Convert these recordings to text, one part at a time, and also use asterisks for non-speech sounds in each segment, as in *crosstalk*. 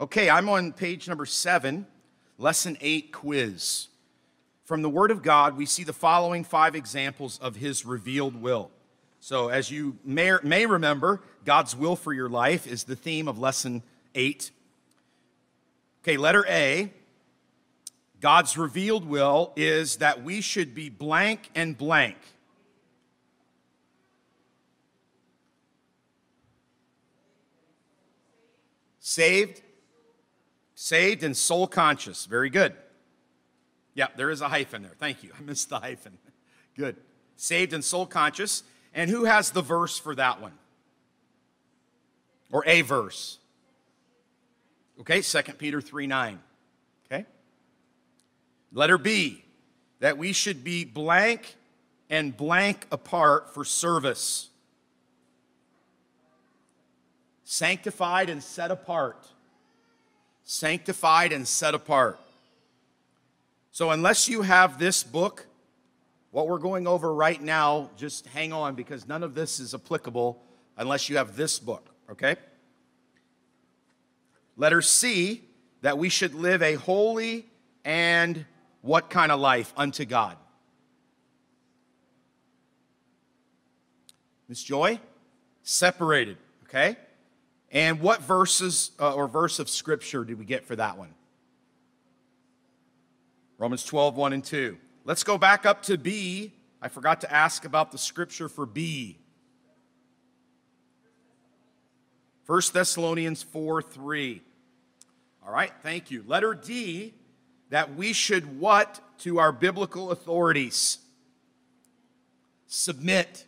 Okay, I'm on page number seven, lesson eight quiz. From the Word of God, we see the following five examples of His revealed will. So, as you may, may remember, God's will for your life is the theme of lesson eight. Okay, letter A God's revealed will is that we should be blank and blank. Saved, saved and soul conscious. Very good. Yeah, there is a hyphen there. Thank you. *laughs* I missed the hyphen. *laughs* Good. Saved and soul conscious. And who has the verse for that one? Or a verse? Okay, 2 Peter 3 9. Okay. Letter B, that we should be blank and blank apart for service. Sanctified and set apart. Sanctified and set apart. So, unless you have this book, what we're going over right now, just hang on because none of this is applicable unless you have this book, okay? Letter C, that we should live a holy and what kind of life unto God? Miss Joy? Separated, okay? And what verses uh, or verse of scripture did we get for that one? Romans 12, 1 and 2. Let's go back up to B. I forgot to ask about the scripture for B. 1 Thessalonians 4, 3. All right, thank you. Letter D, that we should what to our biblical authorities? Submit.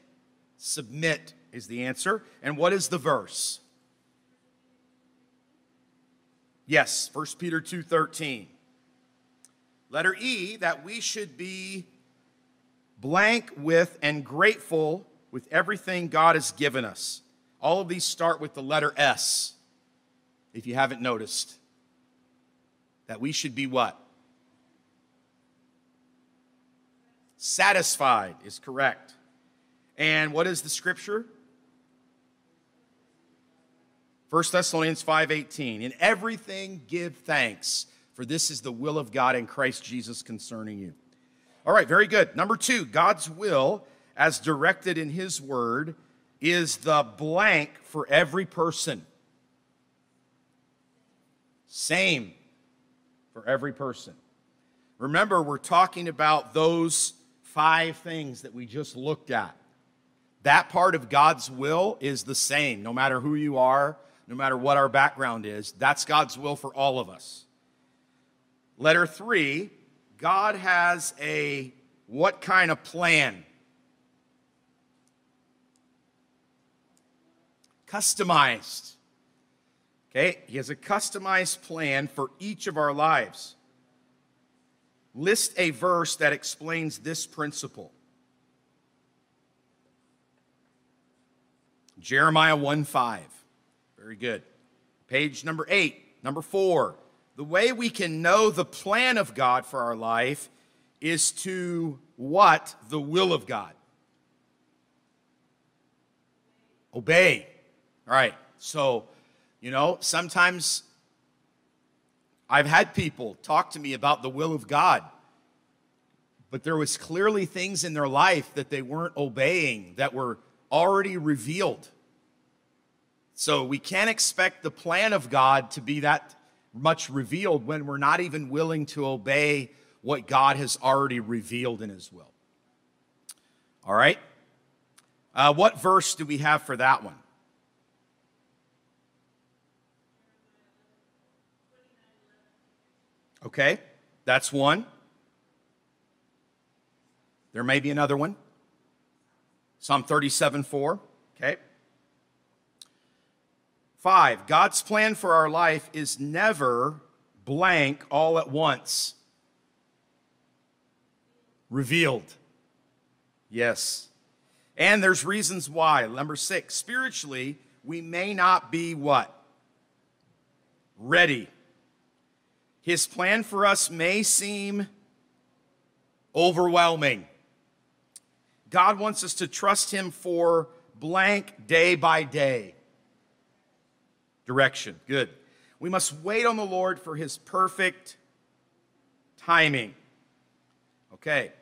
Submit is the answer. And what is the verse? Yes, 1 Peter 2:13. Letter E that we should be blank with and grateful with everything God has given us. All of these start with the letter S. If you haven't noticed, that we should be what? Satisfied is correct. And what is the scripture? 1 Thessalonians 5:18. In everything give thanks, for this is the will of God in Christ Jesus concerning you. All right, very good. Number 2, God's will as directed in his word is the blank for every person. Same for every person. Remember, we're talking about those five things that we just looked at. That part of God's will is the same, no matter who you are, no matter what our background is. That's God's will for all of us. Letter three God has a what kind of plan? Customized. Okay, He has a customized plan for each of our lives. List a verse that explains this principle. Jeremiah 1 5. Very good. Page number eight. Number four. The way we can know the plan of God for our life is to what? The will of God. Obey. All right. So, you know, sometimes I've had people talk to me about the will of God, but there was clearly things in their life that they weren't obeying that were already revealed. So we can't expect the plan of God to be that much revealed when we're not even willing to obey what God has already revealed in His will. All right? Uh, what verse do we have for that one? Okay, that's one. There may be another one. Psalm 37 4. Okay. Five, God's plan for our life is never blank all at once. Revealed. Yes. And there's reasons why. Number six, spiritually, we may not be what? Ready. His plan for us may seem overwhelming. God wants us to trust Him for blank day by day direction. Good. We must wait on the Lord for his perfect timing. Okay.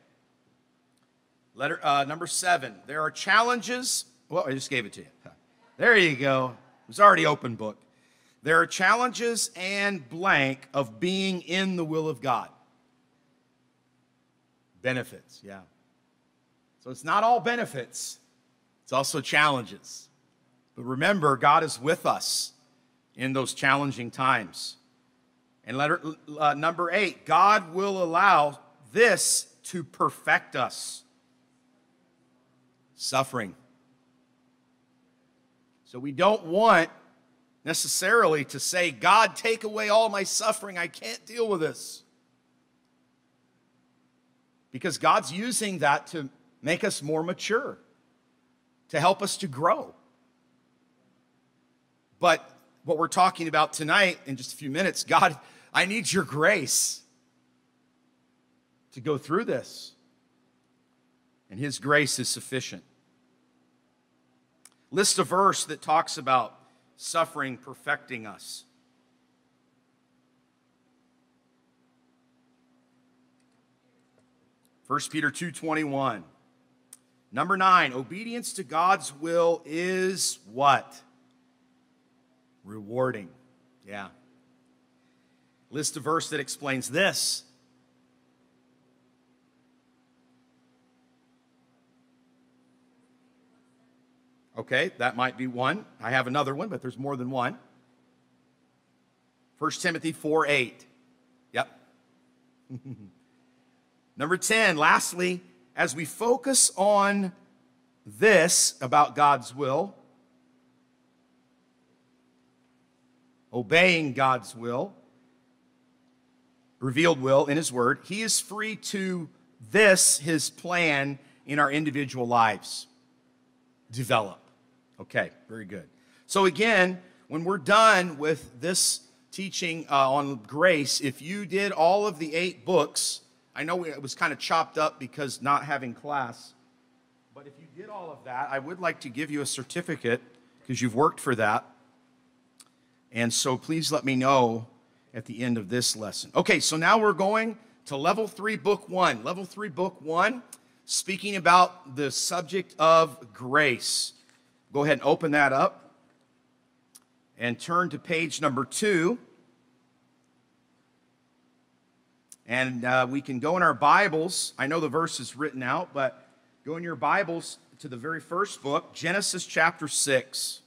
Letter uh, number seven. There are challenges. Well, I just gave it to you. There you go. It was already open book. There are challenges and blank of being in the will of God. Benefits, yeah. So it's not all benefits, it's also challenges. But remember, God is with us in those challenging times. And letter uh, number eight, God will allow this to perfect us. Suffering. So we don't want necessarily to say, God, take away all my suffering. I can't deal with this. Because God's using that to make us more mature, to help us to grow. But what we're talking about tonight in just a few minutes, God, I need your grace to go through this. And his grace is sufficient. List a verse that talks about suffering perfecting us. First Peter 2:21. Number 9, obedience to God's will is what? Rewarding. Yeah. List a verse that explains this. Okay, that might be one. I have another one, but there's more than one. 1 Timothy 4 8. Yep. *laughs* Number 10, lastly, as we focus on this about God's will, obeying God's will, revealed will in His Word, He is free to this, His plan in our individual lives, develop. Okay, very good. So, again, when we're done with this teaching uh, on grace, if you did all of the eight books, I know it was kind of chopped up because not having class, but if you did all of that, I would like to give you a certificate because you've worked for that. And so please let me know at the end of this lesson. Okay, so now we're going to level three, book one. Level three, book one, speaking about the subject of grace. Go ahead and open that up and turn to page number two. And uh, we can go in our Bibles. I know the verse is written out, but go in your Bibles to the very first book, Genesis chapter 6.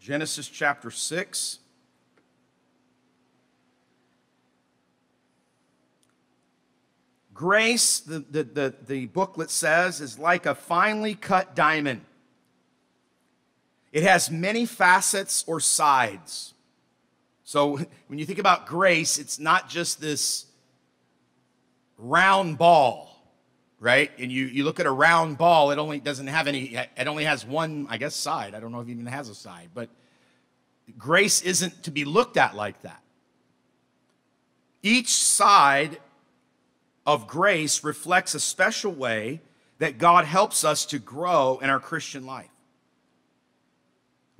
Genesis chapter 6. Grace, the, the, the, the booklet says, is like a finely cut diamond it has many facets or sides. So *laughs* when you think about grace, it's not just this round ball, right? And you, you look at a round ball, it only doesn't have any, it only has one, I guess, side. I don't know if it even has a side, but grace isn't to be looked at like that. Each side of grace reflects a special way that God helps us to grow in our Christian life.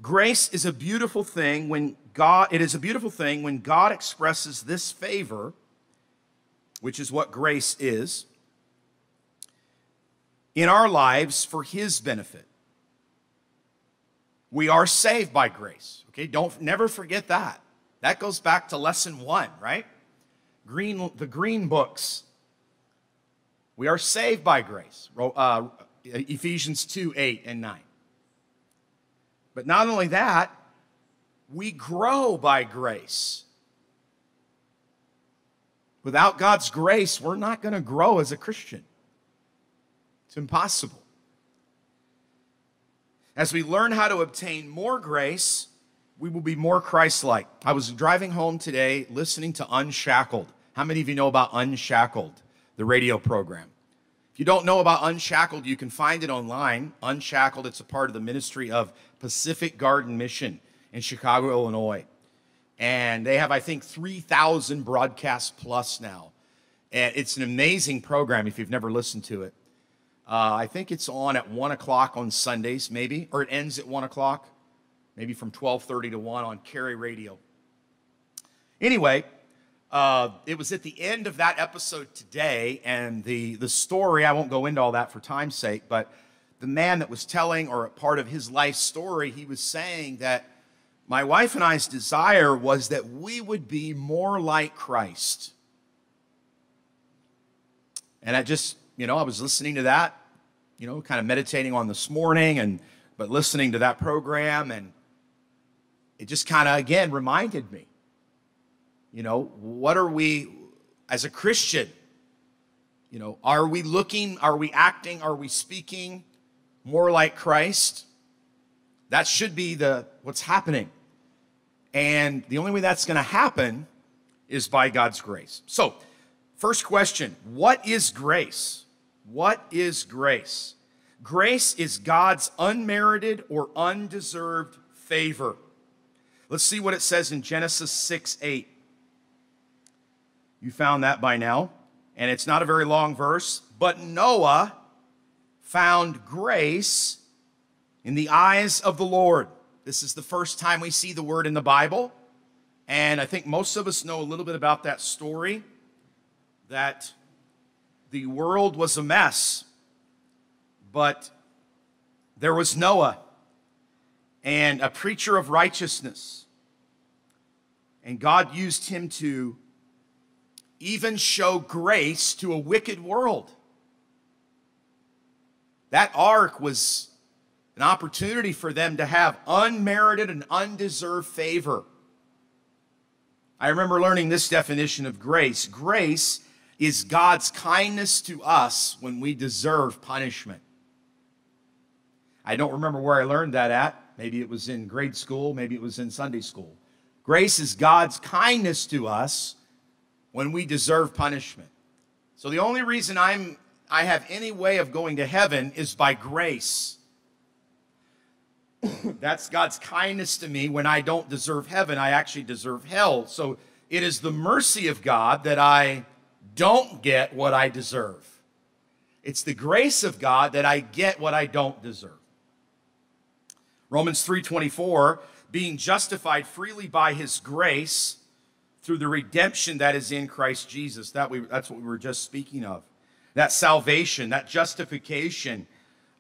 Grace is a beautiful thing when God, it is a beautiful thing when God expresses this favor, which is what grace is, in our lives for his benefit. We are saved by grace. Okay, don't never forget that. That goes back to lesson one, right? Green, the green books. We are saved by grace. Uh, Ephesians 2 8 and 9. But not only that, we grow by grace. Without God's grace, we're not going to grow as a Christian. It's impossible. As we learn how to obtain more grace, we will be more Christ like. I was driving home today listening to Unshackled. How many of you know about Unshackled, the radio program? If you don't know about Unshackled, you can find it online. Unshackled, it's a part of the ministry of Pacific Garden Mission in Chicago, Illinois. And they have, I think, 3,000 broadcasts plus now. And it's an amazing program if you've never listened to it. Uh, I think it's on at 1 o'clock on Sundays, maybe, or it ends at 1 o'clock, maybe from 12.30 to 1 on Carry Radio. Anyway, uh, it was at the end of that episode today, and the, the story, I won't go into all that for time's sake, but the man that was telling, or part of his life story, he was saying that my wife and I's desire was that we would be more like Christ. And I just, you know, I was listening to that, you know, kind of meditating on this morning and but listening to that program and it just kind of again reminded me you know, what are we, as a Christian, you know, are we looking, are we acting, are we speaking more like Christ? That should be the what's happening. And the only way that's going to happen is by God's grace. So, first question, what is grace? What is grace? Grace is God's unmerited or undeserved favor. Let's see what it says in Genesis 6 8. You found that by now. And it's not a very long verse. But Noah found grace in the eyes of the Lord. This is the first time we see the word in the Bible. And I think most of us know a little bit about that story that the world was a mess, but there was Noah and a preacher of righteousness. And God used him to even show grace to a wicked world. That ark was an opportunity for them to have unmerited and undeserved favor. I remember learning this definition of grace grace is God's kindness to us when we deserve punishment. I don't remember where I learned that at. Maybe it was in grade school, maybe it was in Sunday school. Grace is God's kindness to us when we deserve punishment. So the only reason I'm I have any way of going to heaven is by grace. *coughs* That's God's kindness to me when I don't deserve heaven, I actually deserve hell. So it is the mercy of God that I don't get what I deserve. It's the grace of God that I get what I don't deserve. Romans 3:24 being justified freely by his grace through the redemption that is in Christ Jesus. That we, that's what we were just speaking of. That salvation, that justification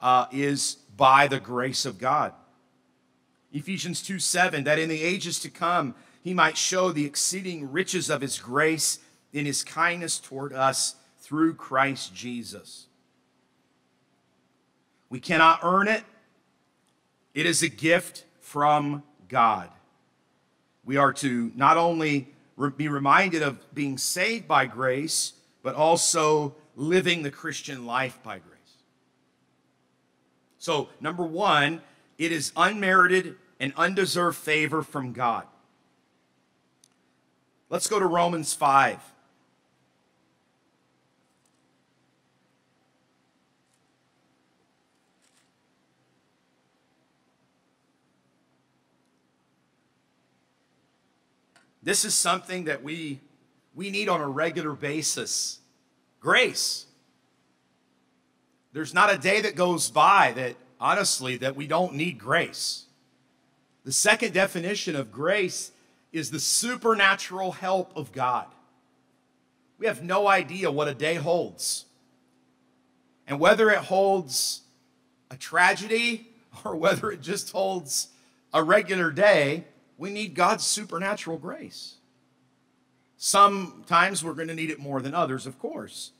uh, is by the grace of God. Ephesians 2 7, that in the ages to come he might show the exceeding riches of his grace in his kindness toward us through Christ Jesus. We cannot earn it, it is a gift from God. We are to not only be reminded of being saved by grace, but also living the Christian life by grace. So, number one, it is unmerited and undeserved favor from God. Let's go to Romans 5. This is something that we, we need on a regular basis grace. There's not a day that goes by that, honestly, that we don't need grace. The second definition of grace is the supernatural help of God. We have no idea what a day holds. And whether it holds a tragedy *laughs* or whether it just holds a regular day, we need God's supernatural grace. Sometimes we're going to need it more than others, of course.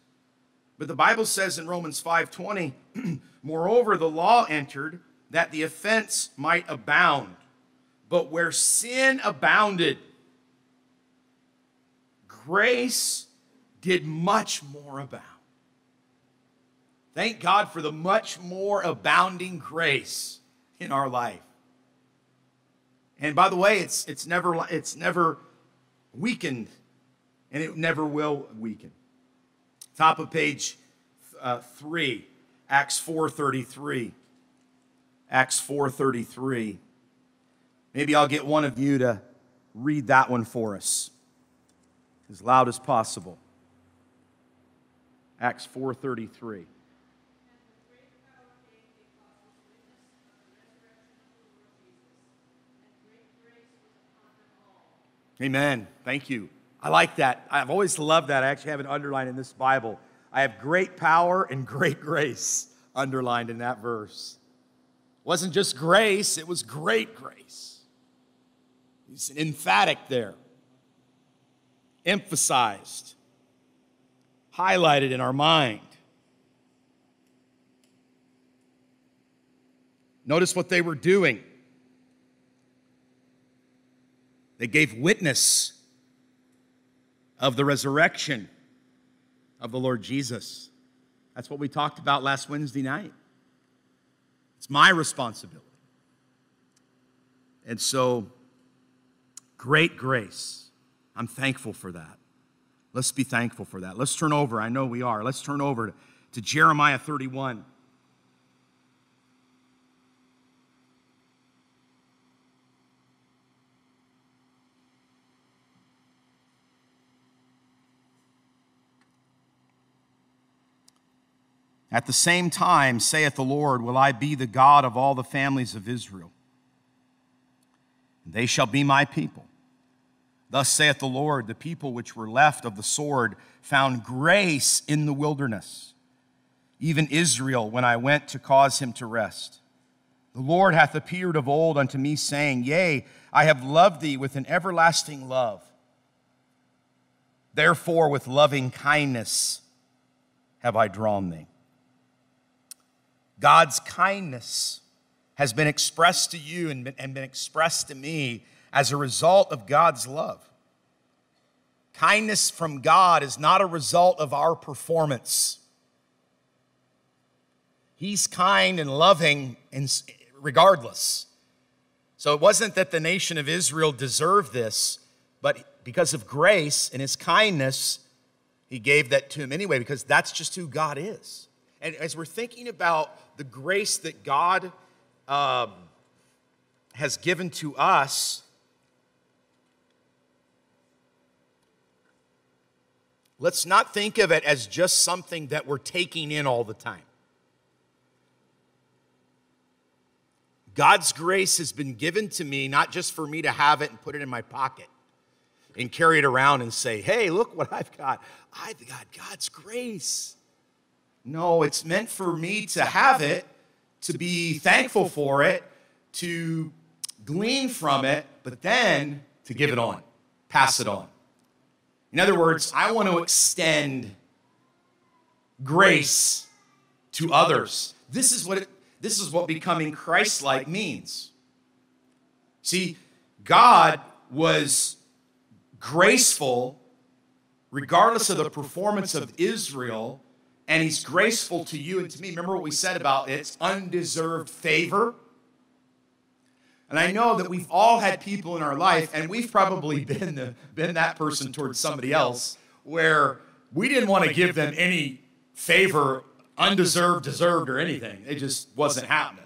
But the Bible says in Romans 5:20, *clears throat* moreover the law entered that the offense might abound. But where sin abounded, grace did much more abound. Thank God for the much more abounding grace in our life. And by the way, it's, it's, never, it's never weakened, and it never will weaken. Top of page uh, 3, Acts 4.33. Acts 4.33. Maybe I'll get one of you to read that one for us as loud as possible. Acts 4.33. Amen. Thank you. I like that. I've always loved that. I actually have it underlined in this Bible. I have great power and great grace underlined in that verse. It wasn't just grace, it was great grace. He's emphatic there, emphasized, highlighted in our mind. Notice what they were doing. They gave witness of the resurrection of the Lord Jesus. That's what we talked about last Wednesday night. It's my responsibility. And so, great grace. I'm thankful for that. Let's be thankful for that. Let's turn over. I know we are. Let's turn over to, to Jeremiah 31. At the same time, saith the Lord, will I be the God of all the families of Israel. And they shall be my people. Thus saith the Lord, the people which were left of the sword found grace in the wilderness, even Israel, when I went to cause him to rest. The Lord hath appeared of old unto me, saying, Yea, I have loved thee with an everlasting love. Therefore, with loving kindness have I drawn thee. God's kindness has been expressed to you and been, and been expressed to me as a result of God's love. Kindness from God is not a result of our performance. He's kind and loving regardless. So it wasn't that the nation of Israel deserved this, but because of grace and his kindness, he gave that to him anyway, because that's just who God is. And as we're thinking about the grace that God um, has given to us, let's not think of it as just something that we're taking in all the time. God's grace has been given to me not just for me to have it and put it in my pocket and carry it around and say, hey, look what I've got. I've got God's grace. No, it's meant for me to have it, to be thankful for it, to glean from it, but then to give it on, pass it on. In other words, I want to extend grace to others. This is what it, this is what becoming Christ-like means. See, God was graceful regardless of the performance of Israel and he's graceful to you and to me. Remember what we said about it's undeserved favor? And I know that we've all had people in our life, and we've probably *laughs* been, the, been that person towards somebody else where we didn't want to give them any favor, undeserved, deserved, or anything. It just wasn't happening.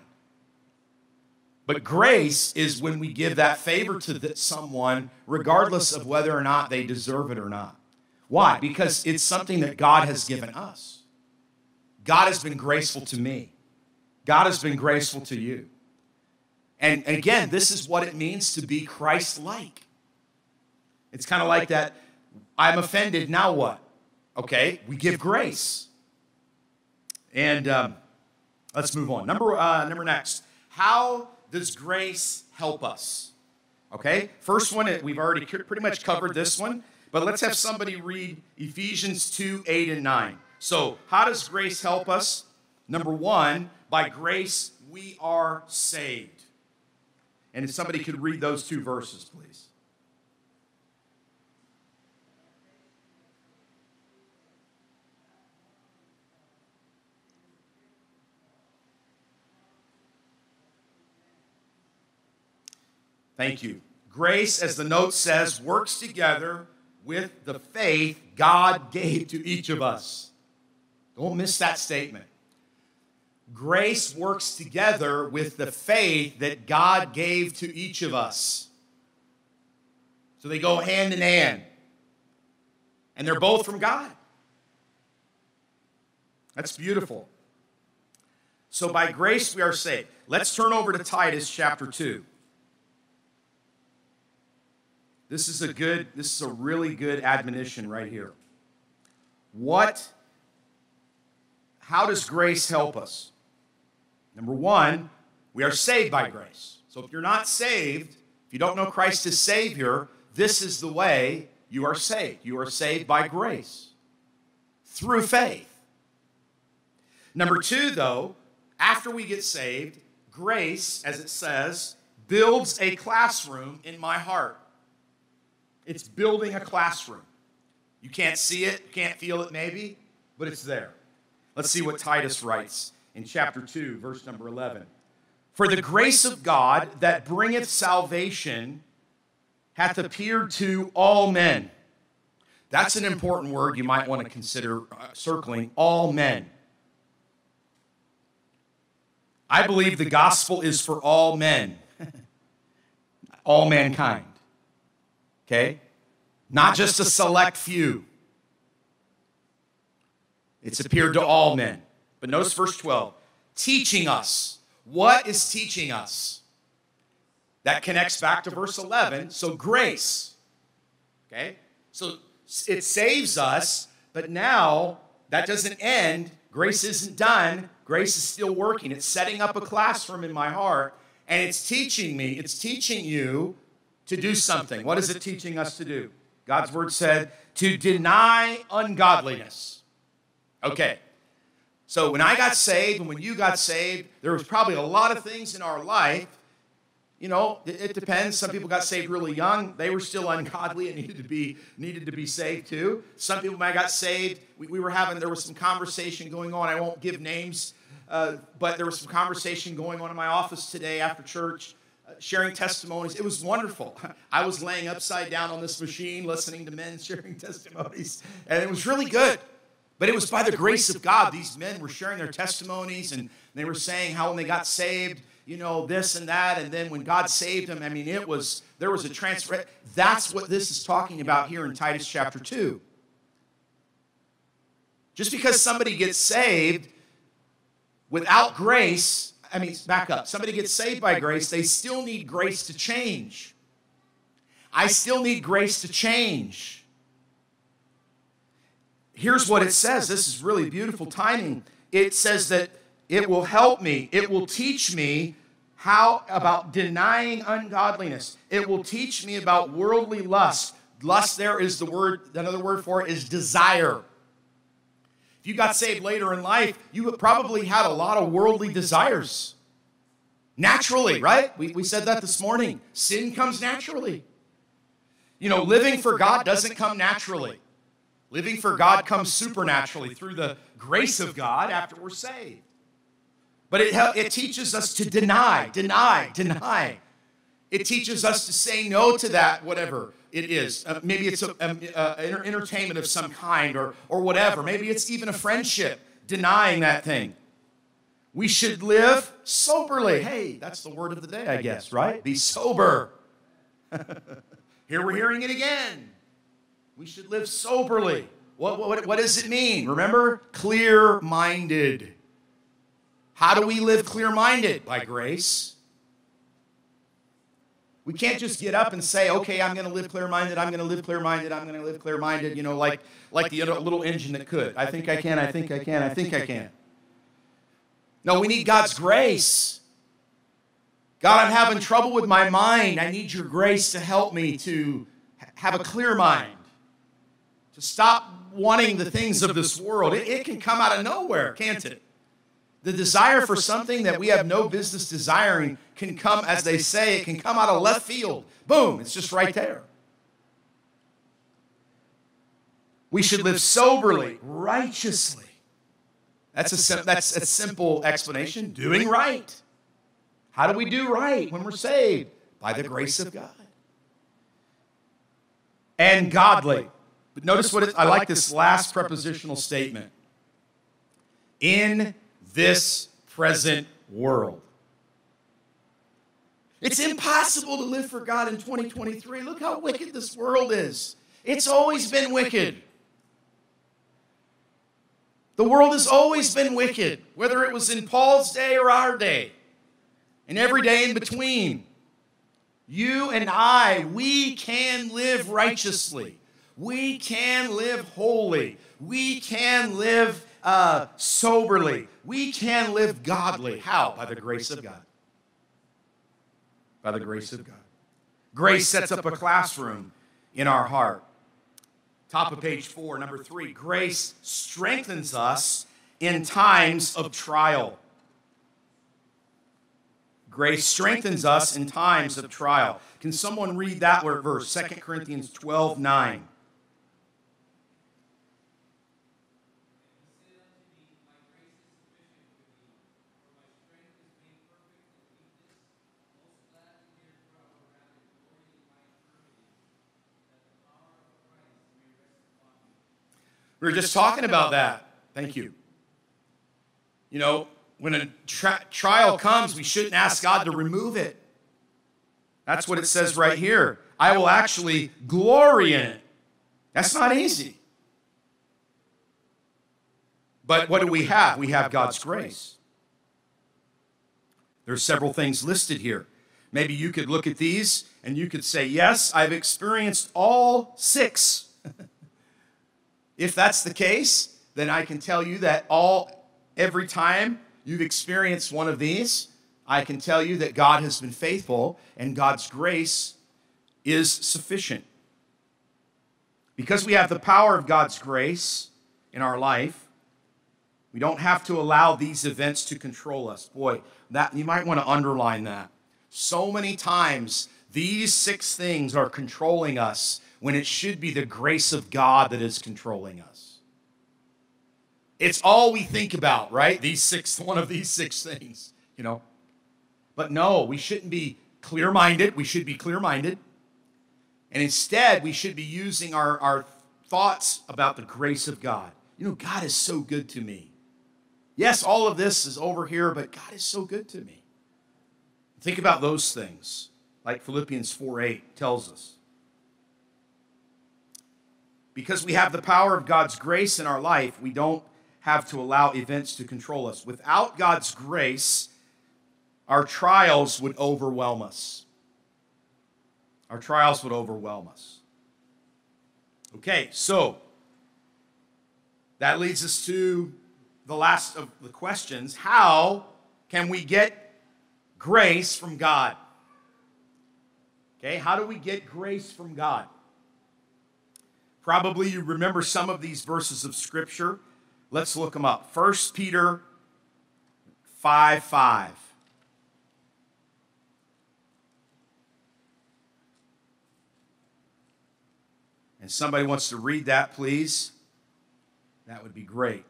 But grace is when we give that favor to someone, regardless of whether or not they deserve it or not. Why? Because it's something that God has given us. God has been graceful to me. God has been graceful to you. And again, this is what it means to be Christ like. It's kind of like that I'm offended, now what? Okay, we give grace. And um, let's move on. Number, uh, number next. How does grace help us? Okay, first one, we've already pretty much covered this one, but let's have somebody read Ephesians 2 8 and 9. So, how does grace help us? Number one, by grace we are saved. And if somebody could read those two verses, please. Thank you. Grace, as the note says, works together with the faith God gave to each of us. Don't miss that statement. Grace works together with the faith that God gave to each of us. So they go hand in hand. And they're both from God. That's beautiful. So by grace we are saved. Let's turn over to Titus chapter 2. This is a good, this is a really good admonition right here. What, how does grace help us? Number one, we are saved by grace. So if you're not saved, if you don't know Christ as Savior, this is the way you are saved. You are saved by grace through faith. Number two, though, after we get saved, grace, as it says, builds a classroom in my heart. It's building a classroom. You can't see it, can't feel it maybe, but it's there. Let's see what Titus writes in chapter 2, verse number 11. For the grace of God that bringeth salvation hath appeared to all men. That's an important word you might want to consider uh, circling all men. I believe the gospel is for all men, *laughs* all mankind. Okay? Not just a select few. It's appeared to all men. But notice verse 12 teaching us. What is teaching us? That connects back to verse 11. So, grace. Okay? So, it saves us, but now that doesn't end. Grace isn't done. Grace is still working. It's setting up a classroom in my heart, and it's teaching me, it's teaching you to do something. What is it teaching us to do? God's word said to deny ungodliness. Okay. So when I got saved and when you got saved, there was probably a lot of things in our life. You know, it, it depends. Some people got saved really young. They were still ungodly and needed to be needed to be saved too. Some people might got saved. We, we were having there was some conversation going on. I won't give names, uh, but there was some conversation going on in my office today after church sharing testimonies. It was wonderful. *laughs* I was laying upside down on this machine listening to men *laughs* sharing testimonies, and it was really good. But it was by the grace of God. These men were sharing their testimonies, and they were saying how when they got saved, you know, this and that, and then when God saved them, I mean, it was, there was a transfer. That's what this is talking about here in Titus chapter 2. Just because somebody gets saved without grace I mean, back up. Somebody gets saved by grace, they still need grace to change. I still need grace to change. Here's what it says. This is really beautiful timing. It says that it will help me, it will teach me how about denying ungodliness. It will teach me about worldly lust. Lust there is the word, another word for it is desire. If you got saved later in life, you probably had a lot of worldly desires. Naturally, right? We, we said that this morning. Sin comes naturally. You know, living for God doesn't come naturally. Living for God comes supernaturally through the grace of God after we're saved. But it, it teaches us to deny, deny, deny. It teaches us to say no to that, whatever it is. Uh, maybe it's an entertainment of some kind or, or whatever. Maybe it's even a friendship, denying that thing. We should live soberly. Hey, that's the word of the day, I guess, right? Be sober. *laughs* Here we're hearing it again. We should live soberly. What, what, what does it mean? Remember? Clear minded. How do we live clear minded? By grace. We can't just get up and say, okay, I'm going to live clear minded, I'm going to live clear minded, I'm going to live clear minded, you know, like, like the little engine that could. I think I can, I think I can, I think I can. No, we need God's grace. God, I'm having trouble with my mind. I need your grace to help me to have a clear mind, to stop wanting the things of this world. It, it can come out of nowhere, can't it? The desire for something that we have no business desiring can come, as they say, it can come out of left field. Boom, it's just right there. We should live soberly, righteously. That's a, that's a simple explanation. Doing right. How do we do right when we're saved? By the grace of God. And godly. But notice what it, I like this last prepositional statement. In this present world. It's impossible to live for God in 2023. Look how wicked this world is. It's always been wicked. The world has always been wicked, whether it was in Paul's day or our day, and every day in between. You and I, we can live righteously. We can live holy. We can live uh, soberly. We can live godly. How? By the grace of God. By the grace of God. Grace sets up a classroom in our heart. Top of page four, number three. Grace strengthens us in times of trial. Grace strengthens us in times of trial. Can someone read that verse, 2 Corinthians 12 9? We were just talking about that. Thank you. You know, when a tri- trial comes, we shouldn't ask God to remove it. That's what it says right here. I will actually glory in it. That's not easy. But what do we have? We have God's grace. There's several things listed here. Maybe you could look at these and you could say, Yes, I've experienced all six. If that's the case, then I can tell you that all every time you've experienced one of these, I can tell you that God has been faithful and God's grace is sufficient. Because we have the power of God's grace in our life, we don't have to allow these events to control us. Boy, that you might want to underline that. So many times these six things are controlling us when it should be the grace of God that is controlling us. It's all we think about, right? These six, *laughs* one of these six things, you know. But no, we shouldn't be clear minded. We should be clear minded. And instead, we should be using our, our thoughts about the grace of God. You know, God is so good to me. Yes, all of this is over here, but God is so good to me. Think about those things, like Philippians 4 8 tells us because we have the power of God's grace in our life, we don't have to allow events to control us. Without God's grace, our trials would overwhelm us. Our trials would overwhelm us. Okay, so that leads us to the last of the questions. How can we get grace from God? Okay, how do we get grace from God? Probably you remember some of these verses of Scripture. Let's look them up. 1 Peter 5 5. And somebody wants to read that, please. That would be great.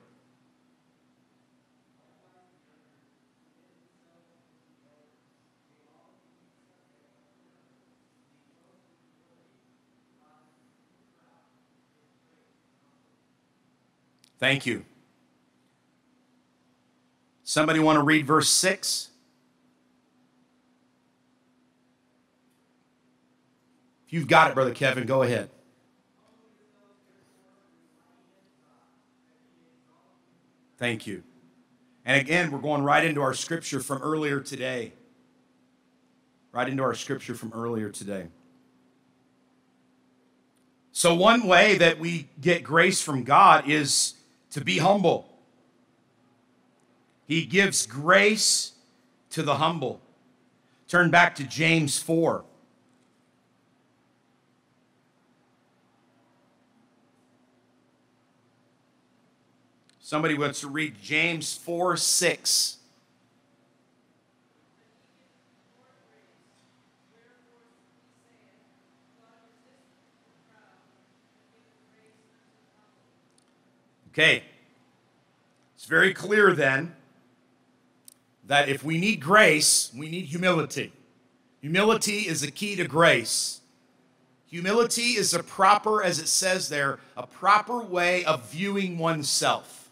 Thank you. Somebody want to read verse 6? If you've got it, Brother Kevin, go ahead. Thank you. And again, we're going right into our scripture from earlier today. Right into our scripture from earlier today. So, one way that we get grace from God is to be humble. He gives grace to the humble. Turn back to James 4. Somebody wants to read James 4 6. Okay. It's very clear then that if we need grace, we need humility. Humility is the key to grace. Humility is a proper, as it says there, a proper way of viewing oneself.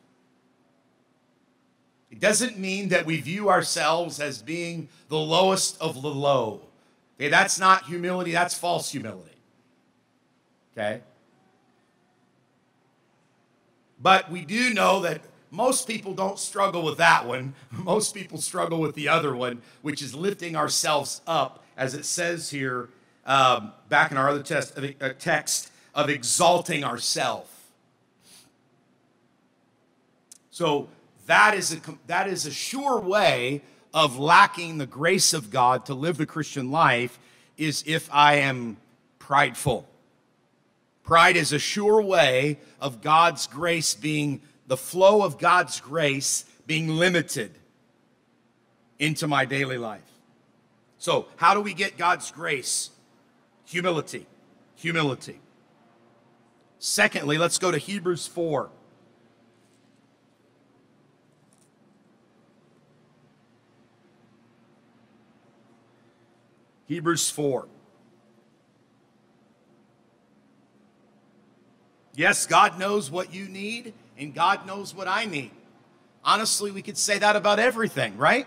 It doesn't mean that we view ourselves as being the lowest of the low. Okay, that's not humility, that's false humility. Okay? But we do know that most people don't struggle with that one. *laughs* Most people struggle with the other one, which is lifting ourselves up as it says here um, back in our other test, uh, text, of exalting ourselves. So that is, a, that is a sure way of lacking the grace of God to live the Christian life is if I am prideful. Pride is a sure way of God's grace being, the flow of God's grace being limited into my daily life. So, how do we get God's grace? Humility. Humility. Secondly, let's go to Hebrews 4. Hebrews 4. Yes, God knows what you need, and God knows what I need. Honestly, we could say that about everything, right?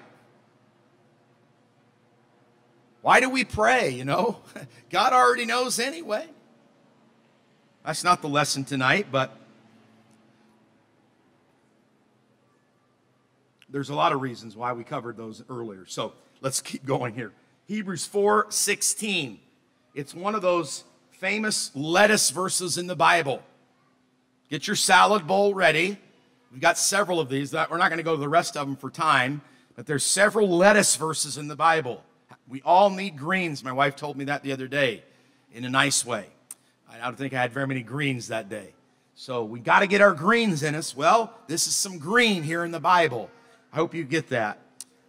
Why do we pray? You know, *laughs* God already knows anyway. That's not the lesson tonight, but there's a lot of reasons why we covered those earlier. So let's keep going here. Hebrews 4 16. It's one of those famous lettuce verses in the Bible. Get your salad bowl ready. We've got several of these. We're not going to go to the rest of them for time, but there's several lettuce verses in the Bible. We all need greens. My wife told me that the other day in a nice way. I don't think I had very many greens that day. So we got to get our greens in us. Well, this is some green here in the Bible. I hope you get that.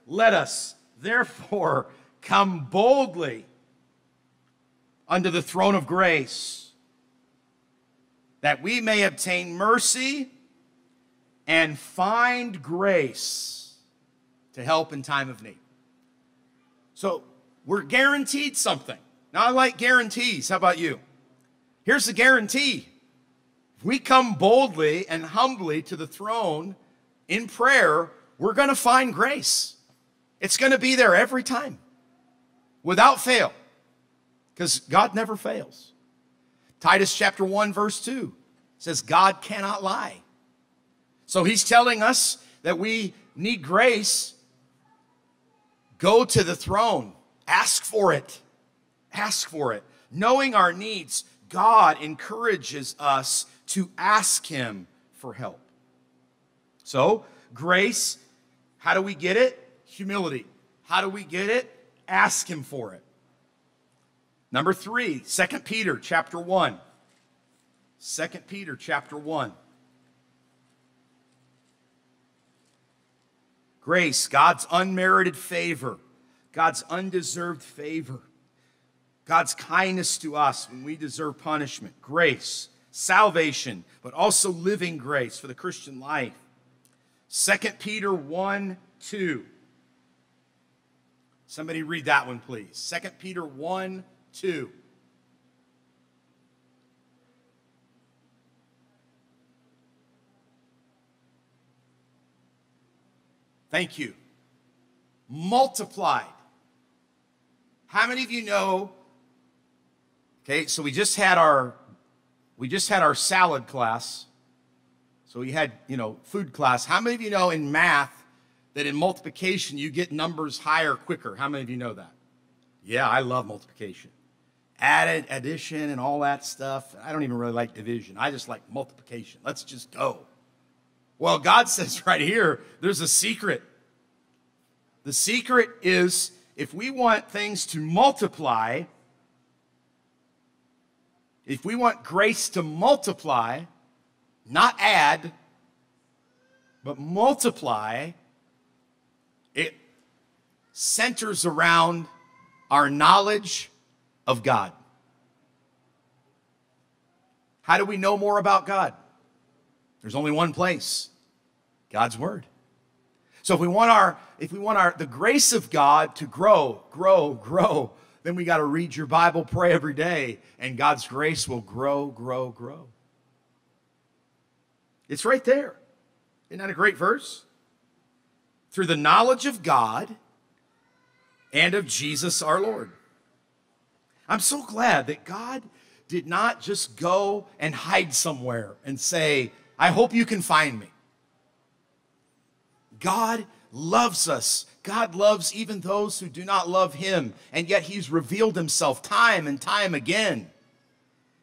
Let us, therefore, come boldly under the throne of grace that we may obtain mercy and find grace to help in time of need. So we're guaranteed something. Now, I like guarantees. How about you? Here's the guarantee if we come boldly and humbly to the throne in prayer, we're going to find grace. It's going to be there every time without fail because God never fails. Titus chapter 1, verse 2 says, God cannot lie. So he's telling us that we need grace Go to the throne, ask for it. Ask for it. Knowing our needs, God encourages us to ask Him for help. So, grace, how do we get it? Humility. How do we get it? Ask Him for it. Number three, 2 Peter chapter 1. 2 Peter chapter 1. Grace, God's unmerited favor, God's undeserved favor, God's kindness to us when we deserve punishment. Grace, salvation, but also living grace for the Christian life. 2 Peter 1 2. Somebody read that one, please. 2 Peter 1 2. Thank you. Multiplied. How many of you know? Okay, so we just had our we just had our salad class. So we had, you know, food class. How many of you know in math that in multiplication you get numbers higher quicker? How many of you know that? Yeah, I love multiplication. Added, addition, and all that stuff. I don't even really like division. I just like multiplication. Let's just go. Well, God *laughs* says right here, there's a secret. The secret is if we want things to multiply, if we want grace to multiply, not add, but multiply, it centers around our knowledge of God. How do we know more about God? There's only one place God's Word. So if we want our if we want our the grace of God to grow, grow, grow, then we got to read your Bible, pray every day, and God's grace will grow, grow, grow. It's right there. Isn't that a great verse? Through the knowledge of God and of Jesus our Lord. I'm so glad that God did not just go and hide somewhere and say, I hope you can find me. God loves us God loves even those who do not love him, and yet he's revealed himself time and time again.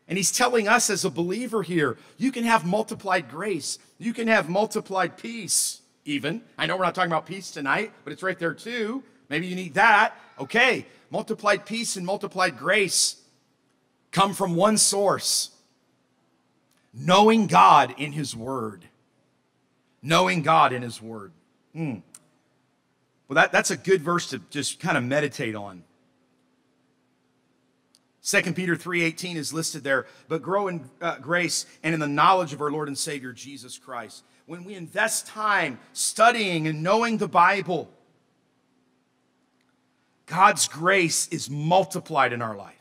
And he's telling us as a believer here, you can have multiplied grace, you can have multiplied peace, even. I know we're not talking about peace tonight, but it's right there too. Maybe you need that. Okay, multiplied peace and multiplied grace come from one source knowing God in His Word. Knowing God in His Word. Hmm. Well, that, that's a good verse to just kind of meditate on. 2 Peter 3:18 is listed there, but grow in uh, grace and in the knowledge of our Lord and Savior Jesus Christ. When we invest time studying and knowing the Bible, God's grace is multiplied in our life.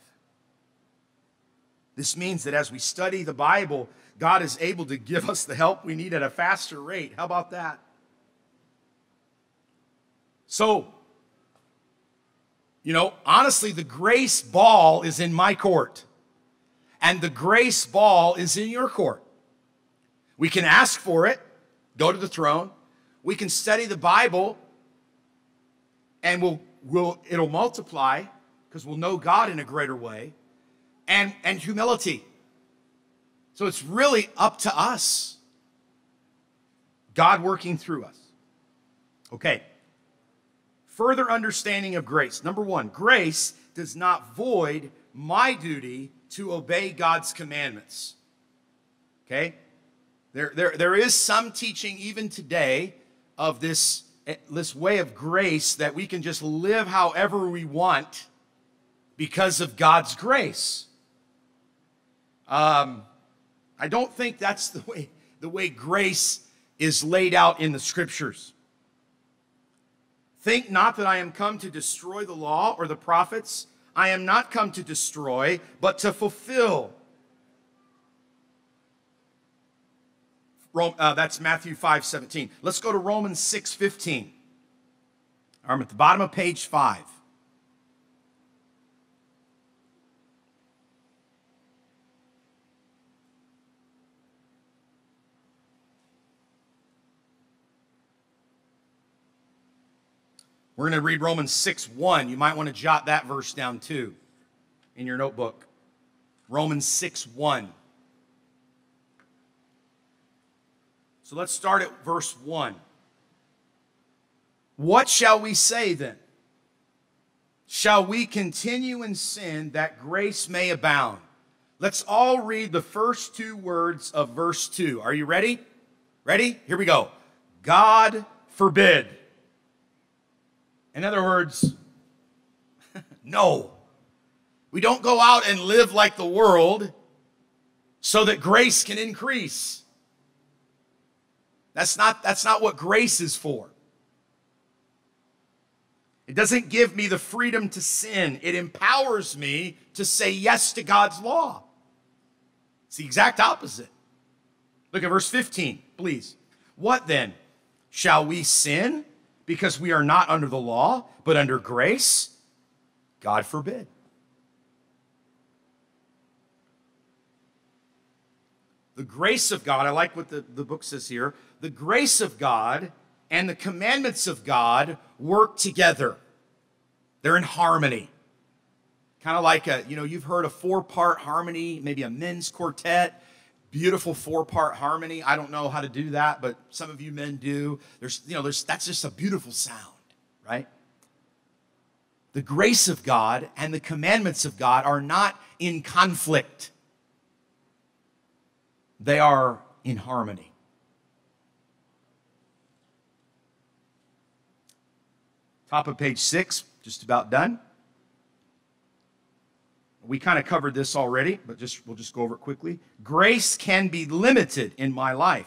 This means that as we study the Bible, God is able to give us the help we need at a faster rate. How about that? So, you know, honestly, the grace ball is in my court, and the grace ball is in your court. We can ask for it, go to the throne. We can study the Bible, and we'll, we'll, it'll multiply because we'll know God in a greater way and, and humility. So it's really up to us. God working through us. Okay. Further understanding of grace. Number one, grace does not void my duty to obey God's commandments. Okay? There, there, there is some teaching even today of this, this way of grace that we can just live however we want because of God's grace. Um, I don't think that's the way, the way grace is laid out in the scriptures. Think not that I am come to destroy the law or the prophets. I am not come to destroy, but to fulfill. Uh, that's Matthew 5 17. Let's go to Romans 6 15. I'm at the bottom of page 5. We're going to read Romans 6 1. You might want to jot that verse down too in your notebook. Romans 6 1. So let's start at verse 1. What shall we say then? Shall we continue in sin that grace may abound? Let's all read the first two words of verse 2. Are you ready? Ready? Here we go. God forbid. In other words, *laughs* no. We don't go out and live like the world so that grace can increase. That's not, that's not what grace is for. It doesn't give me the freedom to sin. It empowers me to say yes to God's law. It's the exact opposite. Look at verse 15, please. What then? Shall we sin because we are not under the law, but under grace? God forbid. The grace of God, I like what the, the book says here. The grace of God and the commandments of God work together. They're in harmony. Kind of like a, you know, you've heard a four part harmony, maybe a men's quartet beautiful four part harmony. I don't know how to do that, but some of you men do. There's, you know, there's, that's just a beautiful sound, right? The grace of God and the commandments of God are not in conflict, they are in harmony. Top of page six, just about done. We kind of covered this already, but just we'll just go over it quickly. Grace can be limited in my life.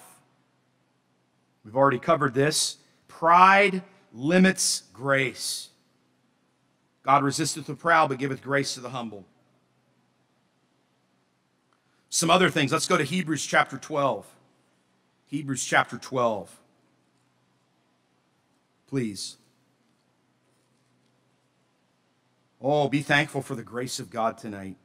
We've already covered this. Pride limits grace. God resisteth the proud, but giveth grace to the humble. Some other things. Let's go to Hebrews chapter 12. Hebrews chapter 12. Please. Oh, be thankful for the grace of God tonight.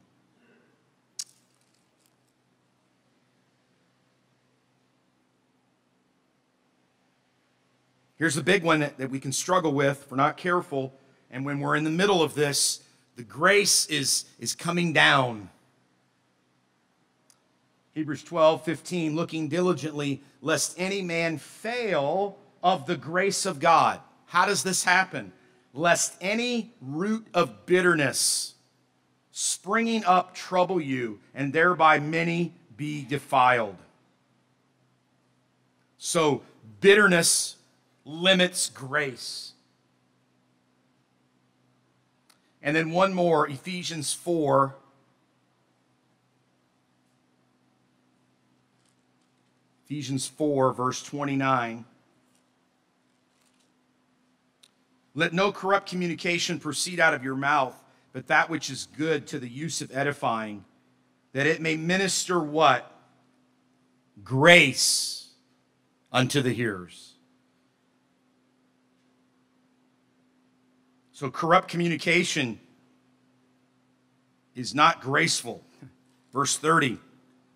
Here's the big one that, that we can struggle with if we're not careful. And when we're in the middle of this, the grace is, is coming down. Hebrews 12, 15, looking diligently, lest any man fail of the grace of God. How does this happen? Lest any root of bitterness springing up trouble you, and thereby many be defiled. So, bitterness limits grace. And then one more, Ephesians 4. Ephesians 4, verse 29. Let no corrupt communication proceed out of your mouth, but that which is good to the use of edifying, that it may minister what? Grace unto the hearers. So, corrupt communication is not graceful. Verse 30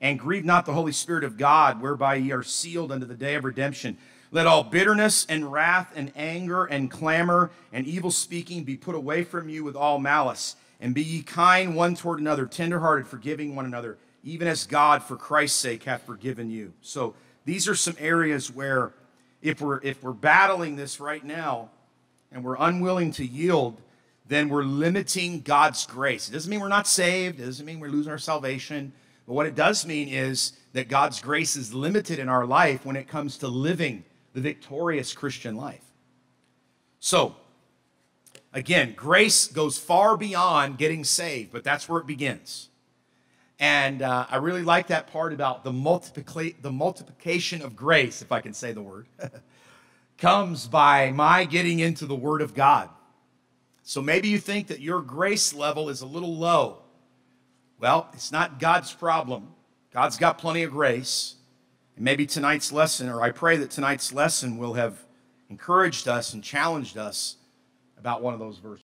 And grieve not the Holy Spirit of God, whereby ye are sealed unto the day of redemption. Let all bitterness and wrath and anger and clamor and evil speaking be put away from you with all malice. And be ye kind one toward another, tenderhearted, forgiving one another, even as God for Christ's sake hath forgiven you. So, these are some areas where if we're if we're battling this right now, and we're unwilling to yield, then we're limiting God's grace. It doesn't mean we're not saved, it doesn't mean we're losing our salvation. But what it does mean is that God's grace is limited in our life when it comes to living the victorious Christian life. So, again, grace goes far beyond getting saved, but that's where it begins. And uh, I really like that part about the, multiplica- the multiplication of grace, if I can say the word. *laughs* comes by my getting into the Word of God. So maybe you think that your grace level is a little low. Well, it's not God's problem. God's got plenty of grace. And maybe tonight's lesson, or I pray that tonight's lesson will have encouraged us and challenged us about one of those verses.